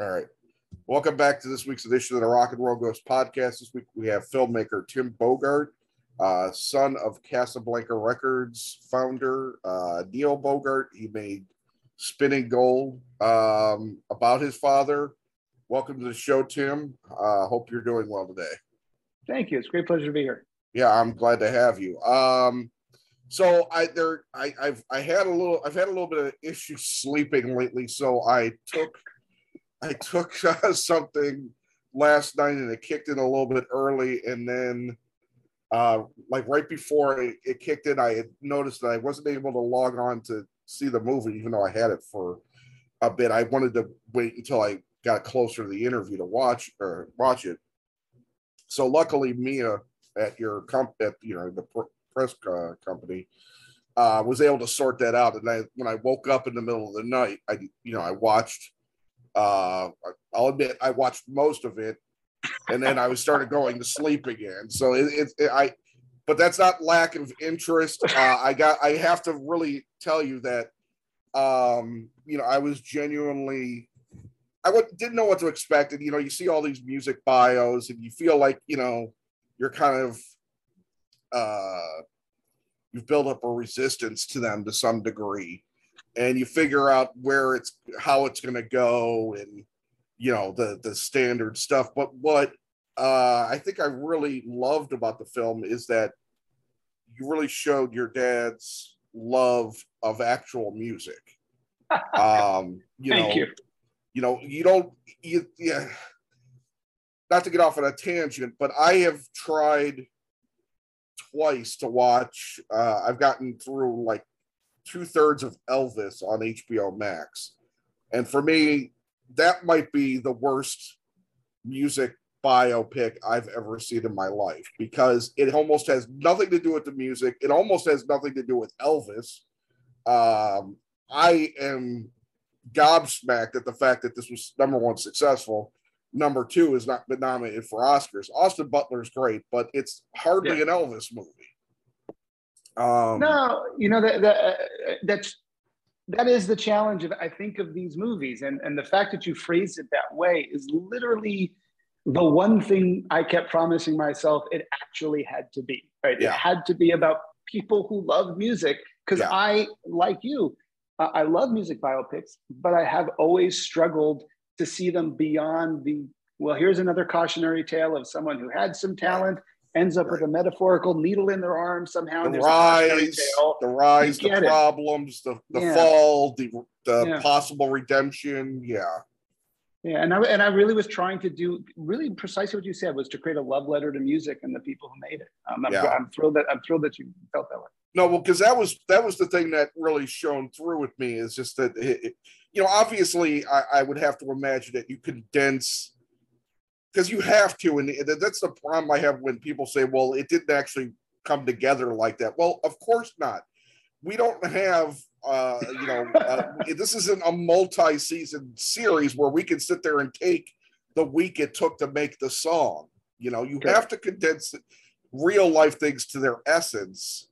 All right. Welcome back to this week's edition of the Rock and Roll Ghost podcast. This week we have filmmaker Tim Bogart, uh, son of Casablanca Records founder uh, Neil Bogart. He made Spinning Gold um, about his father. Welcome to the show, Tim. Uh, hope you're doing well today. Thank you. It's a great pleasure to be here. Yeah, I'm glad to have you. Um, so I there I I've I had a little I've had a little bit of issue sleeping lately, so I took I took uh, something last night and it kicked in a little bit early, and then uh, like right before it, it kicked in, I had noticed that I wasn't able to log on to see the movie, even though I had it for a bit. I wanted to wait until I got closer to the interview to watch or watch it. So luckily, Mia at your comp at you know the pr- press uh, company uh, was able to sort that out. And I when I woke up in the middle of the night, I you know I watched uh, I'll admit I watched most of it, and then I was started going to sleep again. So it, it, it I, but that's not lack of interest. Uh, I got I have to really tell you that, um, you know, I was genuinely. I w- didn't know what to expect, and you know, you see all these music bios, and you feel like you know you're kind of uh, you've built up a resistance to them to some degree and you figure out where it's how it's going to go and you know the the standard stuff but what uh, i think i really loved about the film is that you really showed your dad's love of actual music um you Thank know you. you know you don't you yeah not to get off on a tangent but i have tried twice to watch uh i've gotten through like two thirds of Elvis on HBO Max. And for me, that might be the worst music biopic I've ever seen in my life because it almost has nothing to do with the music. It almost has nothing to do with Elvis. Um, I am gobsmacked at the fact that this was number one successful. Number two is not been nominated for Oscars. Austin Butler is great, but it's hardly Yeah. an Elvis movie. Um, No, you know that, that uh, that's that is the challenge of I think of these movies, and and the fact that you phrase it that way is literally the one thing I kept promising myself it actually had to be. Right, Yeah. it had to be about people who love music because Yeah. I like you, uh, I love music biopics, but I have always struggled to see them beyond the well. Here's another cautionary tale of someone who had some talent. Ends up with a metaphorical needle in their arm somehow. the there's a cautionary rise, the rise, the get it. problems, the, the Yeah. fall, the the Yeah. possible redemption. Yeah, Yeah, and I and I really was trying to do really precisely what you said was to create a love letter to music and the people who made it. Um, I'm, Yeah. I'm thrilled that I'm thrilled that you felt that way. no, well, because that was that was the thing that really shone through with me is just that it, it- you know, obviously, I, I would have to imagine that you condense because you have to, and that's the problem I have when people say, "Well, it didn't actually come together like that." Well, of course not. We don't have, uh, you know, uh, this isn't a multi-season series where we can sit there and take the week it took to make the song. You know, you Sure. have to condense real life things to their essence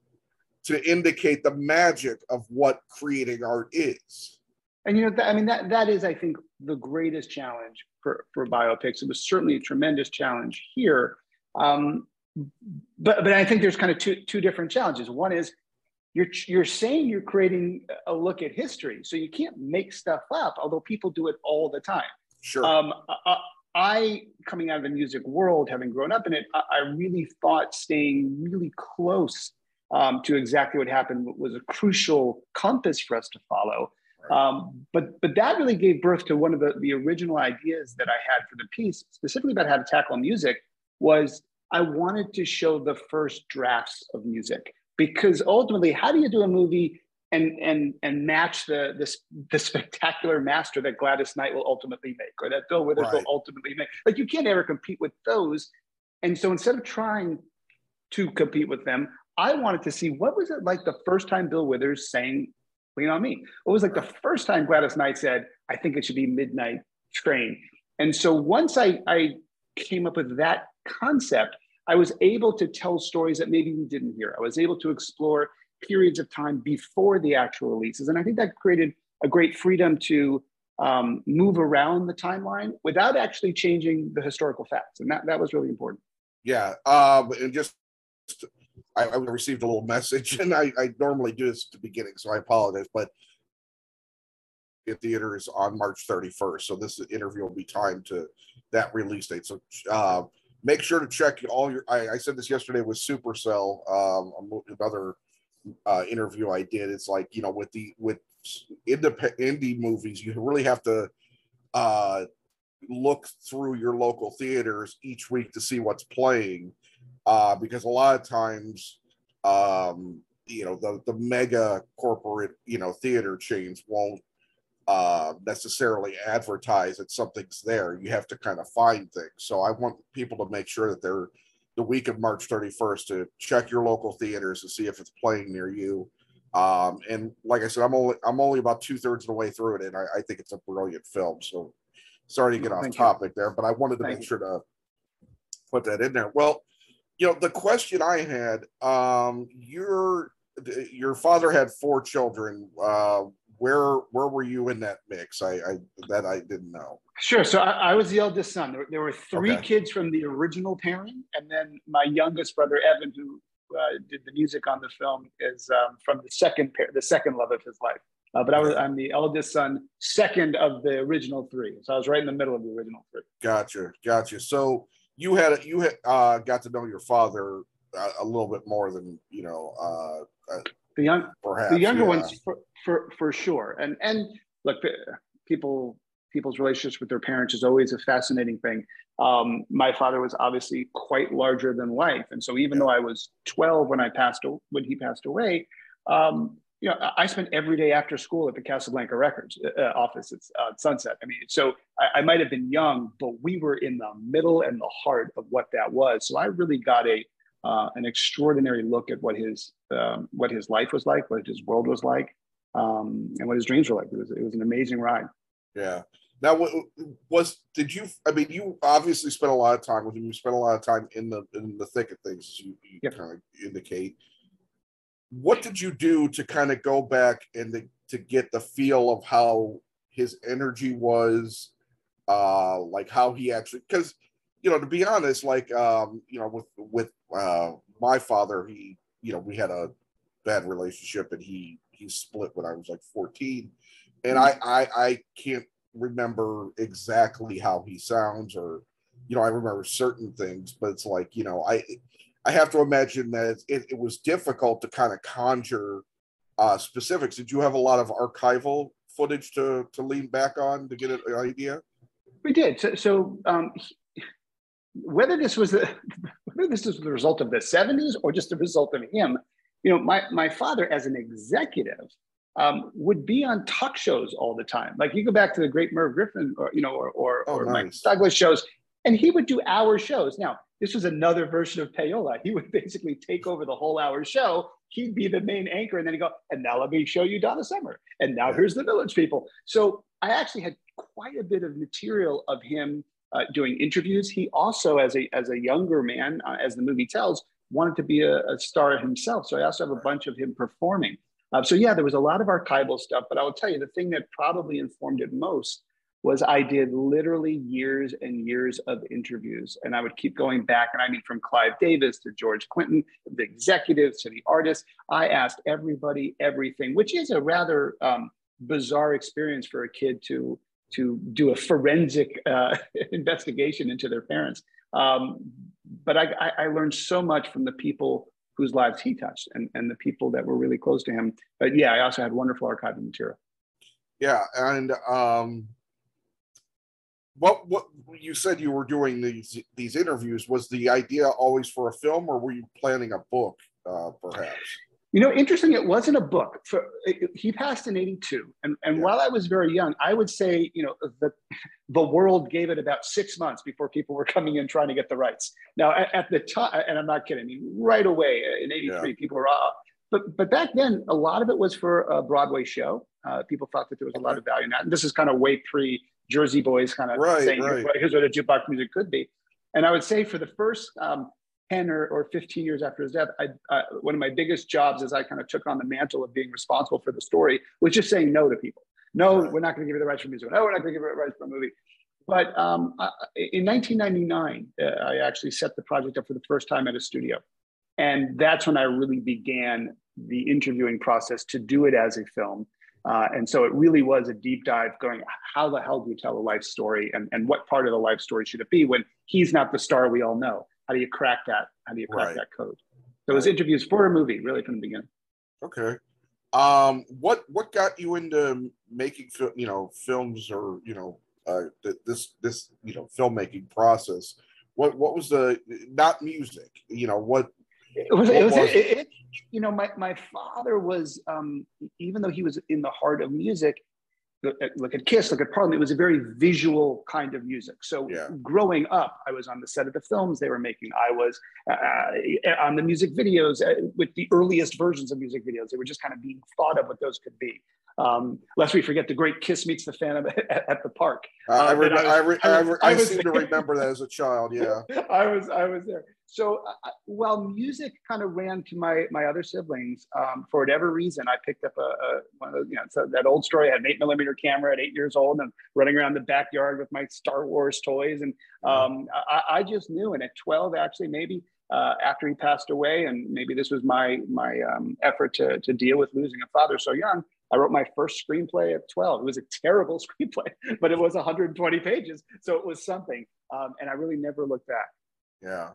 to indicate the magic of what creating art is. And you know, that, I mean, that that is, I think, the greatest challenge for for biopics. It was certainly a tremendous challenge here, um, but but I think there's kind of two two different challenges. One is you're you're saying you're creating a look at history, so you can't make stuff up. Although people do it all the time. Sure. Um, I, I, coming out of the music world, having grown up in it, I, I really thought staying really close um, to exactly what happened was a crucial compass for us to follow. Um, but but that really gave birth to one of the, the original ideas that I had for the piece, specifically about how to tackle music, was I wanted to show the first drafts of music because ultimately, how do you do a movie and and and match the the, the spectacular master that Gladys Knight will ultimately make or that Bill Withers Right. will ultimately make? Like you can't ever compete with those. And so instead of trying to compete with them, I wanted to see what was it like the first time Bill Withers sang Lean on Me. It was like the first time Gladys Knight said, I think it should be Midnight Train. And so once I, I came up with that concept, I was able to tell stories that maybe we didn't hear. I was able to explore periods of time before the actual releases. And I think that created a great freedom to um, move around the timeline without actually changing the historical facts, and that that was really important. Yeah, um, and just I, I, received a little message, and I, I normally do this at the beginning, so I apologize, but in is on March 31st. So this interview will be timed to that release date. So uh, make sure to check all your. I, I said this yesterday with Supercell, um, another uh, interview I did. It's like you know with the with indie indie movies, you really have to uh, look through your local theaters each week to see what's playing, uh, because a lot of times. Um, you know the the mega corporate you know theater chains won't uh, necessarily advertise that something's there. You have to kind of find things. So I want people to make sure that they're the week of March 31st to check your local theaters to see if it's playing near you. Um, and like I said, I'm only I'm only about two thirds of the way through it, and I, I, think it's a brilliant film. So sorry to get off topic you. there, but I wanted to Thank make sure to put that in there. Well, you know, the question I had, um, your your father had four children. Uh, where where were you in that mix? I, I that I didn't know. Sure. So I, I was the eldest son. There, there were three okay. kids from the original pairing, and then my youngest brother Evan, who uh, did the music on the film, is um, from the second pair, the second love of his life. Uh, but I was I'm the eldest son, second of the original three. So I was right in the middle of the original three. Gotcha, gotcha. So you had you had uh, got to know your father a, a little bit more than you know. Uh, uh the young, perhaps the younger yeah. ones for, for for sure. And and look, people people's relationships with their parents is always a fascinating thing. Um, my father was obviously quite larger than life, and so even yeah. though I was 12 when I passed when he passed away, um, you know, I spent every day after school at the Casablanca Records uh, uh office at uh, Sunset. I mean, so I, I might have been young, but we were in the middle and the heart of what that was. So I really got a uh, an extraordinary look at what his um, what his life was like, what his world was like, um, and what his dreams were like. It was it was an amazing ride. Yeah. Now, was did you? I mean, you obviously spent a lot of time with him. You spent a lot of time in the in the thick of things, as you, you yep. kind of indicate. What did you do to kind of go back and to, to get the feel of how his energy was, uh, like how he actually? Because you know, to be honest, like um, you know, with with uh, my father, he, you know, we had a bad relationship, and he he split when I was like 14, and I I, I can't remember exactly how he sounds, or you know, I remember certain things, but it's like you know, I I have to imagine that it, it was difficult to kind of conjure uh, specifics. Did you have a lot of archival footage to to lean back on to get an idea? We did. So, so um, whether this was the whether this was the result of the 70s or just the result of him, you know, my my father as an executive um, would be on talk shows all the time. Like you go back to the great Merv Griffin or you know, or or, oh, or nice. Mike Douglas shows, and he would do hour shows. Now, this was another version of payola. He would basically take over the whole hour show. He'd be the main anchor, and then he'd go, and now let me show you Donna Summer. And now here's the village people. So I actually had quite a bit of material of him uh, doing interviews. He also, as a as a younger man, uh, as the movie tells, wanted to be a, a, star himself. So I also have a bunch of him performing. Uh, so yeah, there was a lot of archival stuff. But I will tell you, the thing that probably informed it most was I did literally years and years of interviews, and I would keep going back. And I mean, from Clive Davis to George Clinton, the executives to the artists, I asked everybody everything, which is a rather um, bizarre experience for a kid to to do a forensic uh, investigation into their parents. Um, but I, I, learned so much from the people whose lives he touched and, and the people that were really close to him. But yeah, I also had wonderful archiving material. Yeah, and um, what what you said you were doing these these interviews was the idea always for a film, or were you planning a book, uh, perhaps? You know, interesting, it wasn't a book. For, he passed in 82. And, and yeah. while I was very young, I would say, you know, the, the world gave it about six months before people were coming in trying to get the rights. Now, at, at the time, and I'm not kidding, I mean, right away in 83, yeah. people were, uh, but, but back then, a lot of it was for a Broadway show. Uh, people thought that there was a lot of value in that. And this is kind of way pre Jersey Boys kind of right, saying, right. here's what a jukebox music could be. And I would say for the first um, 10 or, or 15 years after his death, I, uh, one of my biggest jobs as I kind of took on the mantle of being responsible for the story was just saying no to people. No, right. we're not going to give you the rights for music. No, we're not going to give you the rights for a movie. But um, I, in 1999, uh, I actually set the project up for the first time at a studio. And that's when I really began the interviewing process to do it as a film. Uh, and so it really was a deep dive going, how the hell do you tell a life story and, and what part of the life story should it be when he's not the star we all know? How do you crack that? How do you crack right. that code? So it was interviews for a movie, really from the beginning. Okay. Um, what what got you into making you know films or you know uh, this this you know filmmaking process? What what was the not music? You know what? It was, it was, was it? It, you know my my father was um, even though he was in the heart of music, look at, look at Kiss, look at Parliament. It was a very visual kind of music. So yeah. growing up, I was on the set of the films they were making. I was uh, uh, on the music videos uh, with the earliest versions of music videos. They were just kind of being thought of what those could be. Um, lest we forget the great Kiss meets the Phantom at, at the park. Uh, I, re- I, re- I, re- I, seem to remember that as a child. Yeah, I was I was there. So uh, while music kind of ran to my my other siblings, um, for whatever reason, I picked up a, a one of those, you know, so that old story. I had an eight millimeter camera at eight years old and running around the backyard with my Star Wars toys, and um, I, I, just knew. And at twelve, actually, maybe uh, after he passed away, and maybe this was my my um, effort to to deal with losing a father so young. I wrote my first screenplay at 12. It was a terrible screenplay, but it was 120 pages. So it was something. Um, and I really never looked back. Yeah.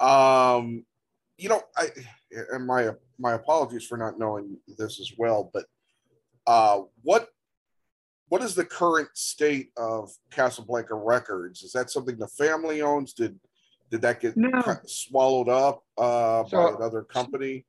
Um, you know, I and my my apologies for not knowing this as well, but uh, what what is the current state of Casablanca Records? Is that something the family owns? Did did that get no. swallowed up uh, so, by another company?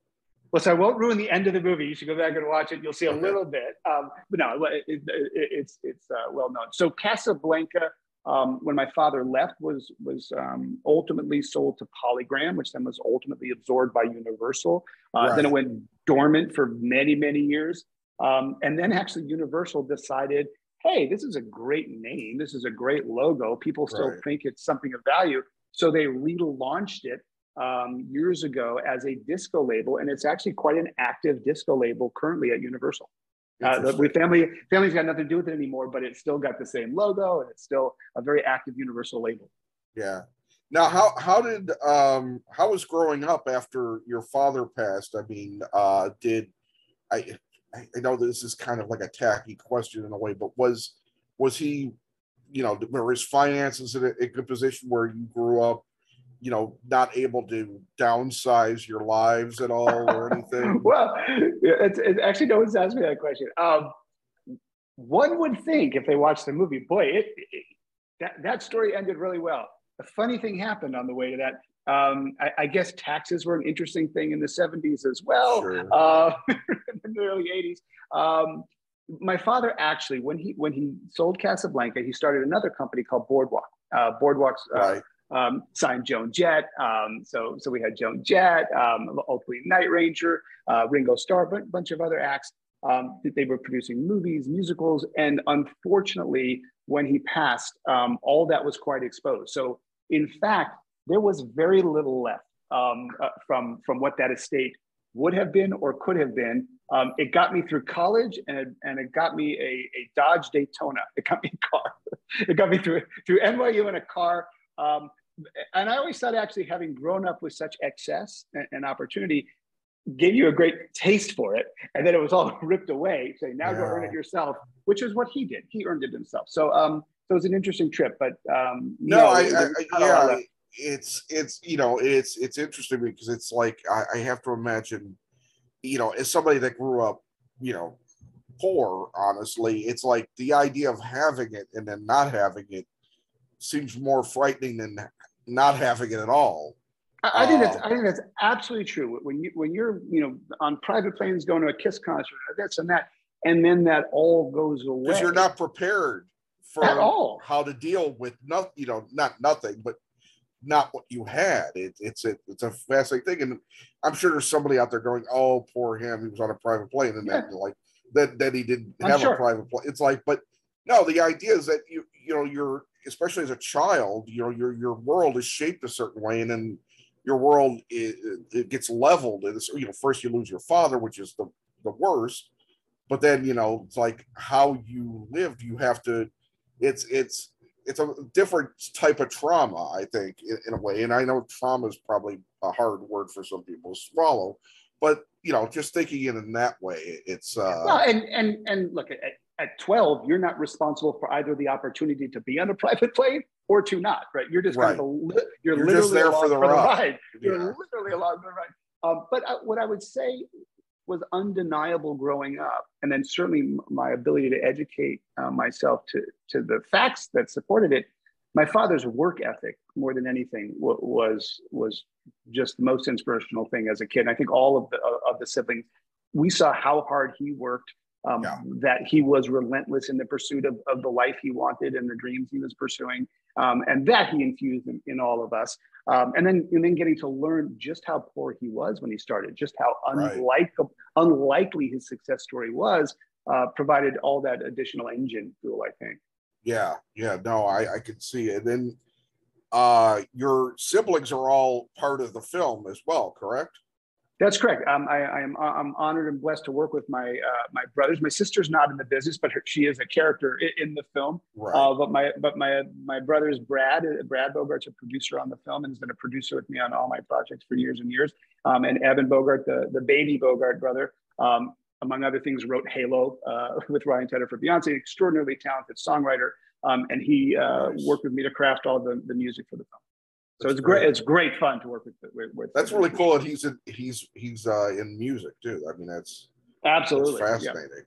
Well, so I won't ruin the end of the movie. You should go back and watch it. You'll see a okay. little bit, um, but no, it, it, it, it's it's uh, well known. So Casablanca um, when my father left was was um, ultimately sold to Polygram, which then was ultimately absorbed by Universal. Uh, right. Then it went dormant for many many years, um, and then actually Universal decided, hey, this is a great name, this is a great logo. People still right. think it's something of value, so they relaunched it um, years ago as a disco label, and it's actually quite an active disco label currently at Universal. Uh, the family family's got nothing to do with it anymore, but it's still got the same logo and it's still a very active universal label. Yeah. Now, how how did um how was growing up after your father passed? I mean, uh, did I I know this is kind of like a tacky question in a way, but was was he, you know, were his finances in a, a good position where you grew up you know not able to downsize your lives at all or anything? Well it's, it's, actually no one's asked me that question. Um, one would think if they watched the movie boy it, it, that, that story ended really well. A funny thing happened on the way to that. Um, I, I, guess taxes were an interesting thing in the 70s as well sure. uh, in the early 80s um, my father actually when he when he sold casablanca he started another company called boardwalk uh, boardwalk's uh, right um, signed Joan Jett. Um, so, so we had Joan Jett, um, ultimately Night Ranger, uh, Ringo Starr, a bunch of other acts. Um, they were producing movies, musicals, and unfortunately, when he passed, um, all that was quite exposed. So, in fact, there was very little left um, uh, from from what that estate would have been or could have been. It got me through college, and it, and it got me a, a Dodge Daytona. It got me a car. it got me through through NYU in a car. Um, and I always thought actually having grown up with such excess and, and, opportunity gave you a great taste for it. And then it was all ripped away. Say, now yeah. go earn it yourself, which is what he did. He earned it himself. So, um, so it was an interesting trip, but um, no, no I, I, yeah, it's, it's, you know, it's, it's interesting because it's like, I, I have to imagine, you know, as somebody that grew up, you know, poor, honestly, it's like the idea of having it and then not having it seems more frightening than not having it at all. I, I think that's um, I think that's absolutely true. When you when you're you know on private planes going to a Kiss concert, this and that, and then that all goes away because you're not prepared for at all how to deal with not you know not nothing but not what you had. It, it's a it's a fascinating thing, and I'm sure there's somebody out there going, "Oh, poor him. He was on a private plane, and yeah. then like that that he didn't have sure. a private plane." It's like, but no, the idea is that you you know you're especially as a child, you know, your your world is shaped a certain way, and then your world it, gets leveled. And you know, first you lose your father, which is the the worst, but then you know it's like how you lived you have to it's it's it's a different type of trauma i think in, in, a way and i know trauma is probably a hard word for some people to swallow but you know just thinking it in that way it's uh well and and and look at, at 12 you're not responsible for either the opportunity to be on a private plane or to not right you're just right. kind of a, you're, you're literally there for the, for the ride. ride. you're yeah. literally along the ride um, but uh, what i would say was undeniable growing up, and then certainly my ability to educate uh, myself to to the facts that supported it. My father's work ethic, more than anything, w- was was just the most inspirational thing as a kid. And I think all of the of the siblings, we saw how hard he worked. Um, yeah. That he was relentless in the pursuit of, of the life he wanted and the dreams he was pursuing, um, and that he infused in, in all of us. Um, and then and then getting to learn just how poor he was when he started, just how unlike, right. unlikely his success story was, uh, provided all that additional engine fuel. I think. Yeah, yeah, no, I I could see it. And then uh, your siblings are all part of the film as well, correct? That's correct. Um, I, I, am I'm honored and blessed to work with my uh, my brothers. My sister's not in the business, but her, she is a character in, in the film. Right. Uh, but my but my my brother's Brad Brad Bogart's a producer on the film and has been a producer with me on all my projects for years and years. Um, and Evan Bogart, the the baby Bogart brother, um, among other things, wrote Halo uh, with Ryan Tedder for Beyonce. An extraordinarily talented songwriter, um, and he uh, nice. worked with me to craft all the the music for the film so it's great. It's great fun to work with. with, that's really cool, and he's in, he's he's uh, in music too. I mean, that's absolutely that's fascinating.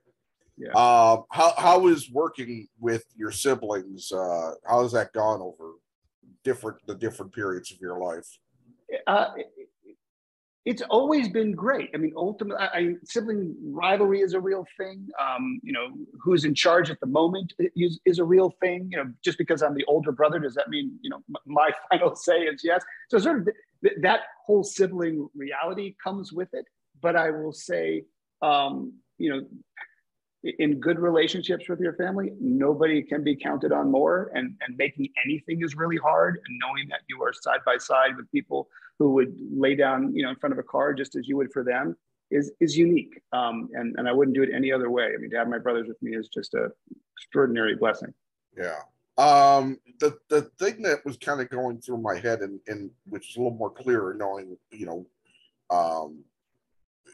Yeah. yeah. Uh, how how is working with your siblings? Uh, how has that gone over different the different periods of your life? Uh, it's always been great. I mean, ultimately, I, I, sibling rivalry is a real thing. Um, you know, who's in charge at the moment is, is a real thing. You know, just because I'm the older brother, does that mean you know my final say is yes? So sort of th- that whole sibling reality comes with it. But I will say, um, you know, in good relationships with your family, nobody can be counted on more. And, and making anything is really hard. And knowing that you are side by side with people who would lay down, you know, in front of a car just as you would for them is is unique. Um, and and I wouldn't do it any other way. I mean, to have my brothers with me is just a extraordinary blessing. Yeah. Um, the the thing that was kind of going through my head, and and which is a little more clear, knowing you know, um,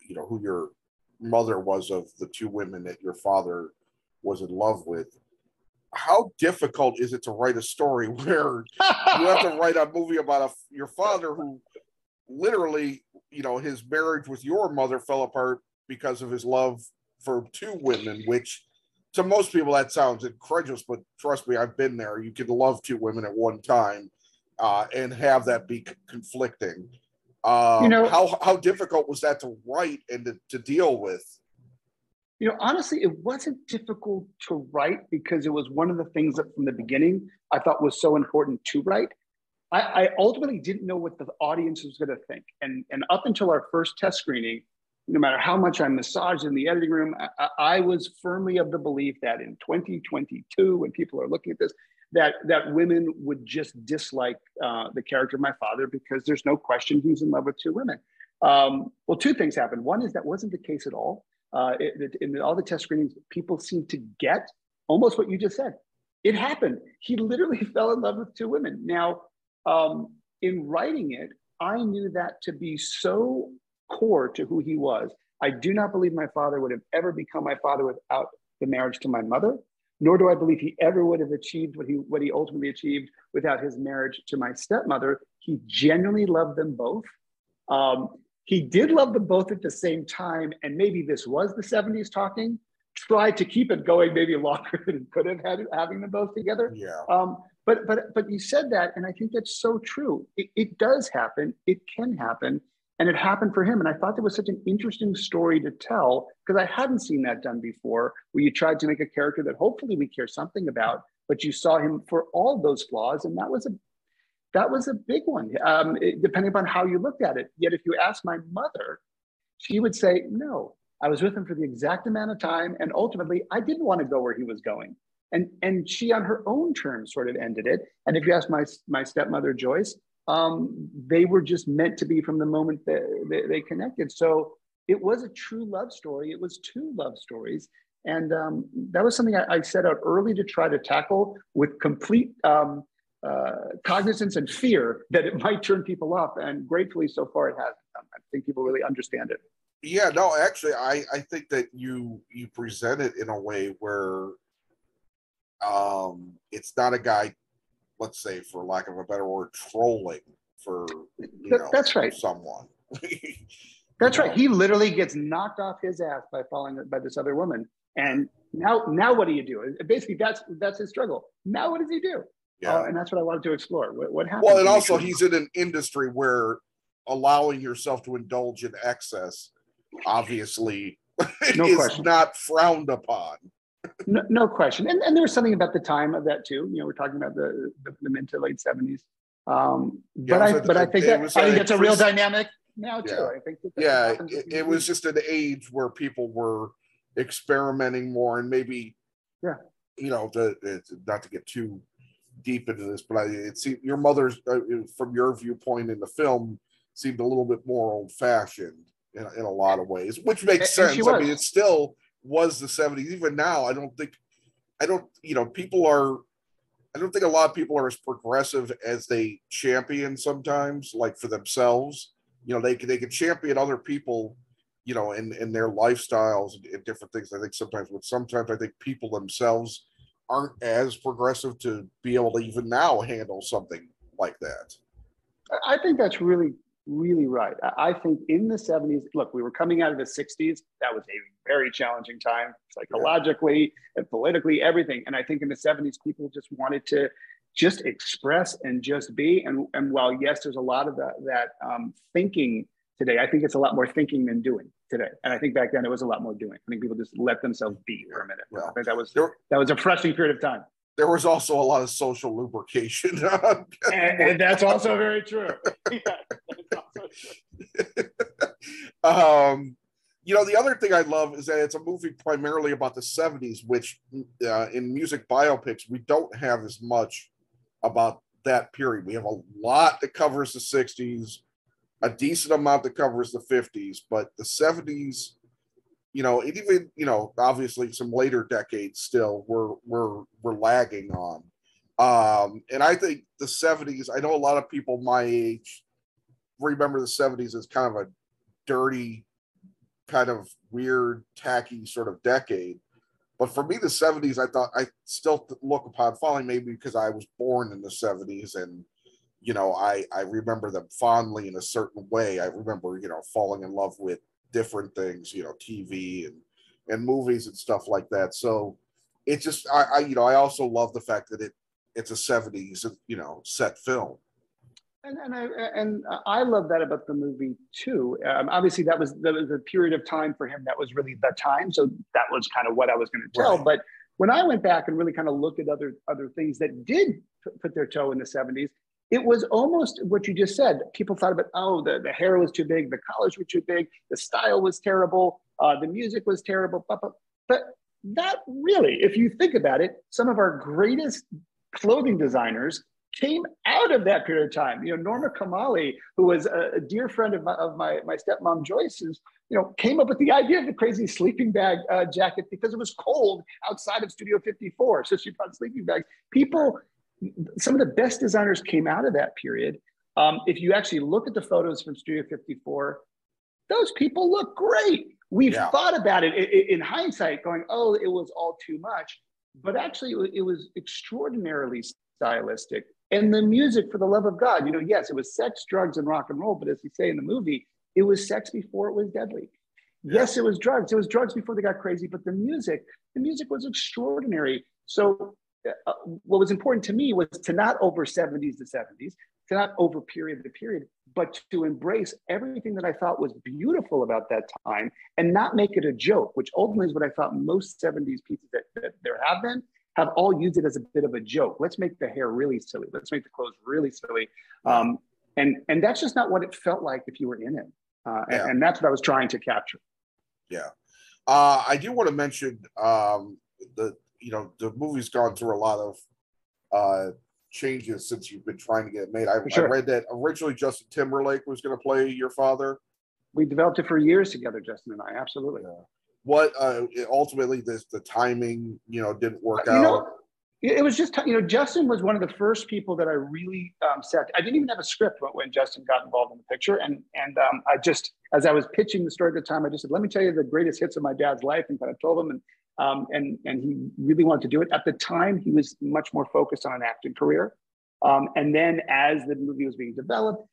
you know who your mother was of the two women that your father was in love with how difficult is it to write a story where you have to write a movie about a, your father who literally, you know, his marriage with your mother fell apart because of his love for two women, which to most people that sounds incredulous, but trust me, I've been there. You can love two women at one time uh, and have that be conflicting. Um, you know, how how difficult was that to write and to, to deal with? You know, honestly, it wasn't difficult to write because it was one of the things that from the beginning I thought was so important to write. I, I ultimately didn't know what the audience was going to think, and and up until our first test screening, no matter how much I massaged in the editing room, I, I was firmly of the belief that in 2022, when people are looking at this, that that women would just dislike uh, the character of my father because there's no question he's in love with two women. Um, well, two things happened. One is that wasn't the case at all. Uh, it, in all the test screenings, people seemed to get almost what you just said. It happened. He literally fell in love with two women. Now, um, in writing it, I knew that to be so core to who he was. I do not believe my father would have ever become my father without the marriage to my mother nor do I believe he ever would have achieved what he what he ultimately achieved without his marriage to my stepmother. He genuinely loved them both. Um, he did love them both at the same time, and maybe this was the 70s talking. Tried to keep it going maybe longer than could have had having them both together. Yeah. Um, but but but you said that, and I think that's so true. It, it does happen. It can happen. And it happened for him. And I thought that was such an interesting story to tell because I hadn't seen that done before, where you tried to make a character that hopefully we care something about, but you saw him for all those flaws. And that was a that was a big one, um, it, depending upon how you looked at it. Yet if you ask my mother, she would say, no, I was with him for the exact amount of time. And ultimately, I didn't want to go where he was going. And, and she, on her own terms, sort of ended it. And if you ask my, my stepmother, Joyce, um, they were just meant to be from the moment that they, they connected. So it was a true love story. It was two love stories. And um, that was something I, I, set out early to try to tackle with complete um, uh, cognizance and fear that it might turn people off. And gratefully, so far, it hasn't. I think people really understand it. Yeah, no, actually, I, I think that you you present it in a way where um, it's not a guy, let's say, for lack of a better word, trolling for you know, that's right someone. that's know? right. He literally gets knocked off his ass by falling by this other woman, and now now what do you do? Basically, that's that's his struggle. Now what does he do? Yeah, uh, and that's what I wanted to explore. What, what happens? Well, and also he's in an industry where allowing yourself to indulge in excess obviously no is question. not frowned upon. No, no, question. And, and there was something about the time of that too. You know, we're talking about the, the, the mid to late 70s. Um, yeah, but I, but I think that, I think it's a real dynamic now too. Yeah. I think that yeah, it, it was just an age where people were experimenting more and maybe, yeah, you know, the, not to get too deep into this, but I, it seemed your mother's, uh, from your viewpoint in the film, seemed a little bit more old fashioned in, in a lot of ways, which makes and, sense. I mean, it's still was the 70s. Even now, I don't think, I don't, you know, people are, I don't think a lot of people are as progressive as they champion sometimes, like for themselves. You know, they can they can champion other people, you know, in, in their lifestyles and, and different things. I think sometimes, but sometimes I think people themselves aren't as progressive to be able to even now handle something like that. I think that's really really right. I think in the 70s, look, we were coming out of the 60s. That was a very challenging time psychologically and politically, everything. And I think in the 70s, people just wanted to just express and just be. And, and while, yes, there's a lot of that, that um, thinking today, I think it's a lot more thinking than doing today. And I think back then it was a lot more doing. I think people just let themselves be for a minute. Well, I think that was, that was a frustrating period of time there was also a lot of social lubrication. and, and, that's also very true. um, you know, the other thing I love is that it's a movie primarily about the 70s, which uh, in music biopics, we don't have as much about that period. We have a lot that covers the 60s, a decent amount that covers the 50s, but the 70s you know, it even, you know, obviously some later decades still we're we're we're lagging on. Um, and I think the 70s, I know a lot of people my age remember the 70s as kind of a dirty, kind of weird, tacky sort of decade. But for me, the 70s, I thought I still look upon fondly, maybe because I was born in the 70s and you know, I I remember them fondly in a certain way. I remember, you know, falling in love with different things, you know, TV and and movies and stuff like that. So it just I, I you know I also love the fact that it it's a 70s you know set film. And, and I and I love that about the movie too. Um, obviously, that was that was a period of time for him. That was really the time. So that was kind of what I was going to tell. Right. But when I went back and really kind of looked at other other things that did put their toe in the 70s, it was almost what you just said. People thought about, oh, the, the hair was too big, the collars were too big, the style was terrible, uh, the music was terrible. But, but, not really. If you think about it, some of our greatest clothing designers came out of that period of time. You know, Norma Kamali, who was a, a dear friend of my, of my, my stepmom Joyce's, you know, came up with the idea of the crazy sleeping bag uh, jacket because it was cold outside of Studio 54. So she brought sleeping bags. People some of the best designers came out of that period. Um, if you actually look at the photos from Studio 54, those people look great. We've yeah. thought about it in, hindsight, going, oh, it was all too much. But actually, it was extraordinarily stylistic. And the music, for the love of God, you know, yes, it was sex, drugs, and rock and roll. But as we say in the movie, it was sex before it was deadly. Yeah. Yes, it was drugs. It was drugs before they got crazy. But the music, the music was extraordinary. So uh, what was important to me was to not over 70s to 70s, to not over period to period, but to embrace everything that I thought was beautiful about that time and not make it a joke, which ultimately is what I thought most 70s pieces that, that there have been have all used it as a bit of a joke. Let's make the hair really silly. Let's make the clothes really silly. Um, and, and that's just not what it felt like if you were in it. Uh, yeah. and, and, that's what I was trying to capture. Yeah. Uh, I do want to mention um, the you know the movie's gone through a lot of uh changes since you've been trying to get it made. I, sure. I read that originally Justin Timberlake was going to play your father. We developed it for years together, Justin and I. Absolutely. Yeah. What uh, ultimately this the timing, you know, didn't work you out. Know, it was just you know Justin was one of the first people that I really um, sat. I didn't even have a script when Justin got involved in the picture, and and um, I just as I was pitching the story at the time, I just said, "Let me tell you the greatest hits of my dad's life," and kind of told him, and um, and and he really wanted to do it. At the time, he was much more focused on an acting career, um, and then as the movie was being developed,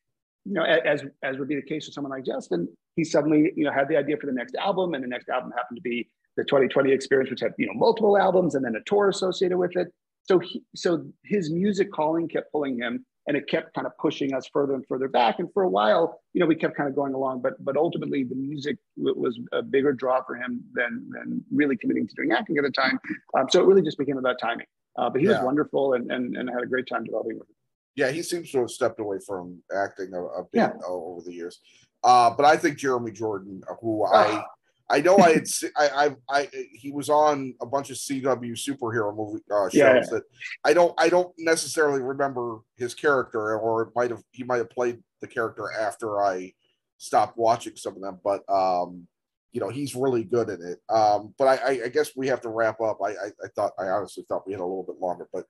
you know, as as would be the case with someone like Justin, he suddenly you know had the idea for the next album, and the next album happened to be the 2020 experience, which had you know multiple albums and then a tour associated with it. So he, so his music calling kept pulling him, and it kept kind of pushing us further and further back. And for a while, you know, we kept kind of going along, but but ultimately the music was a bigger draw for him than than really committing to doing acting at the time. Um, so it really just became about timing. Uh, but he yeah. was wonderful, and, and and had a great time developing with him. Yeah, he seems to have stepped away from acting a, a bit yeah. over the years. Uh, but I think Jeremy Jordan, who I ah. I know I had I, I I he was on a bunch of CW superhero movie uh, shows yeah. that I don't I don't necessarily remember his character or it might have he might have played the character after I stopped watching some of them but um you know he's really good in it um but I I guess we have to wrap up I I, I thought I honestly thought we had a little bit longer but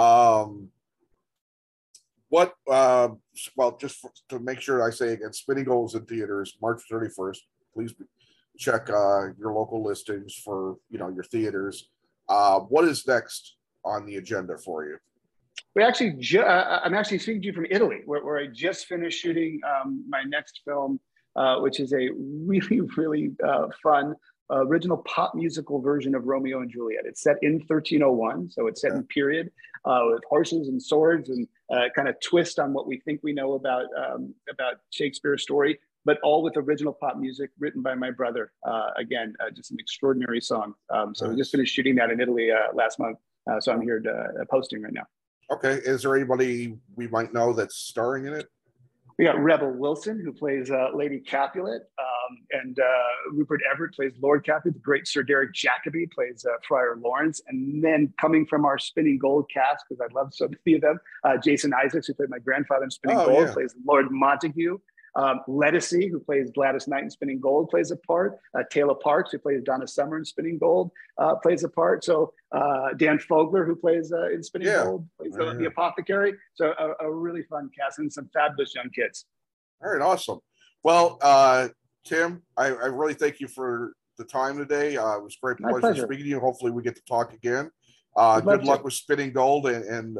um what uh, well just for, to make sure I say again Spinning Gold's in theaters March 31st please be, check uh, your local listings for you know your theaters. Uh, what is next on the agenda for you? We actually, ju- uh, I'm actually speaking to you from Italy, where, where I just finished shooting um, my next film, uh, which is a really, really uh, fun original pop musical version of Romeo and Juliet. It's set in 1301, so it's set in period uh, with horses and swords and uh, kind of twist on what we think we know about um, about Shakespeare's story but all with original pop music written by my brother. Uh, again, uh, just an extraordinary song. Um, so nice. we just finished shooting that in Italy uh, last month. Uh, so I'm here to, uh, posting right now. Okay. Is there anybody we might know that's starring in it? We got Rebel Wilson, who plays uh, Lady Capulet, um, and Rupert Everett plays Lord Capulet. The great Sir Derek Jacobi plays Friar Lawrence. And then coming from our Spinning Gold cast, because I love so many of them, Jason Isaacs, who played my grandfather in Spinning oh, Gold, yeah. plays Lord Montague. Um, Ledisi, who plays Gladys Knight in Spinning Gold, plays a part. Uh, Taylor Parks, who plays Donna Summer in Spinning Gold, uh, plays a part. So uh, Dan Fogler, who plays uh, in Spinning yeah. Gold, plays the, the, apothecary. So a, a, really fun cast and some fabulous young kids. All right, awesome. Well, uh, Tim, I, I, really thank you for the time today. Uh, it was great pleasure, pleasure, speaking to you. Hopefully, we get to talk again. good luck with Spinning Gold and, and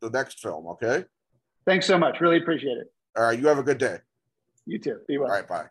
the next film. Okay. Thanks so much. Really appreciate it. All right. You have a good day. You too. Be well. All right. Bye.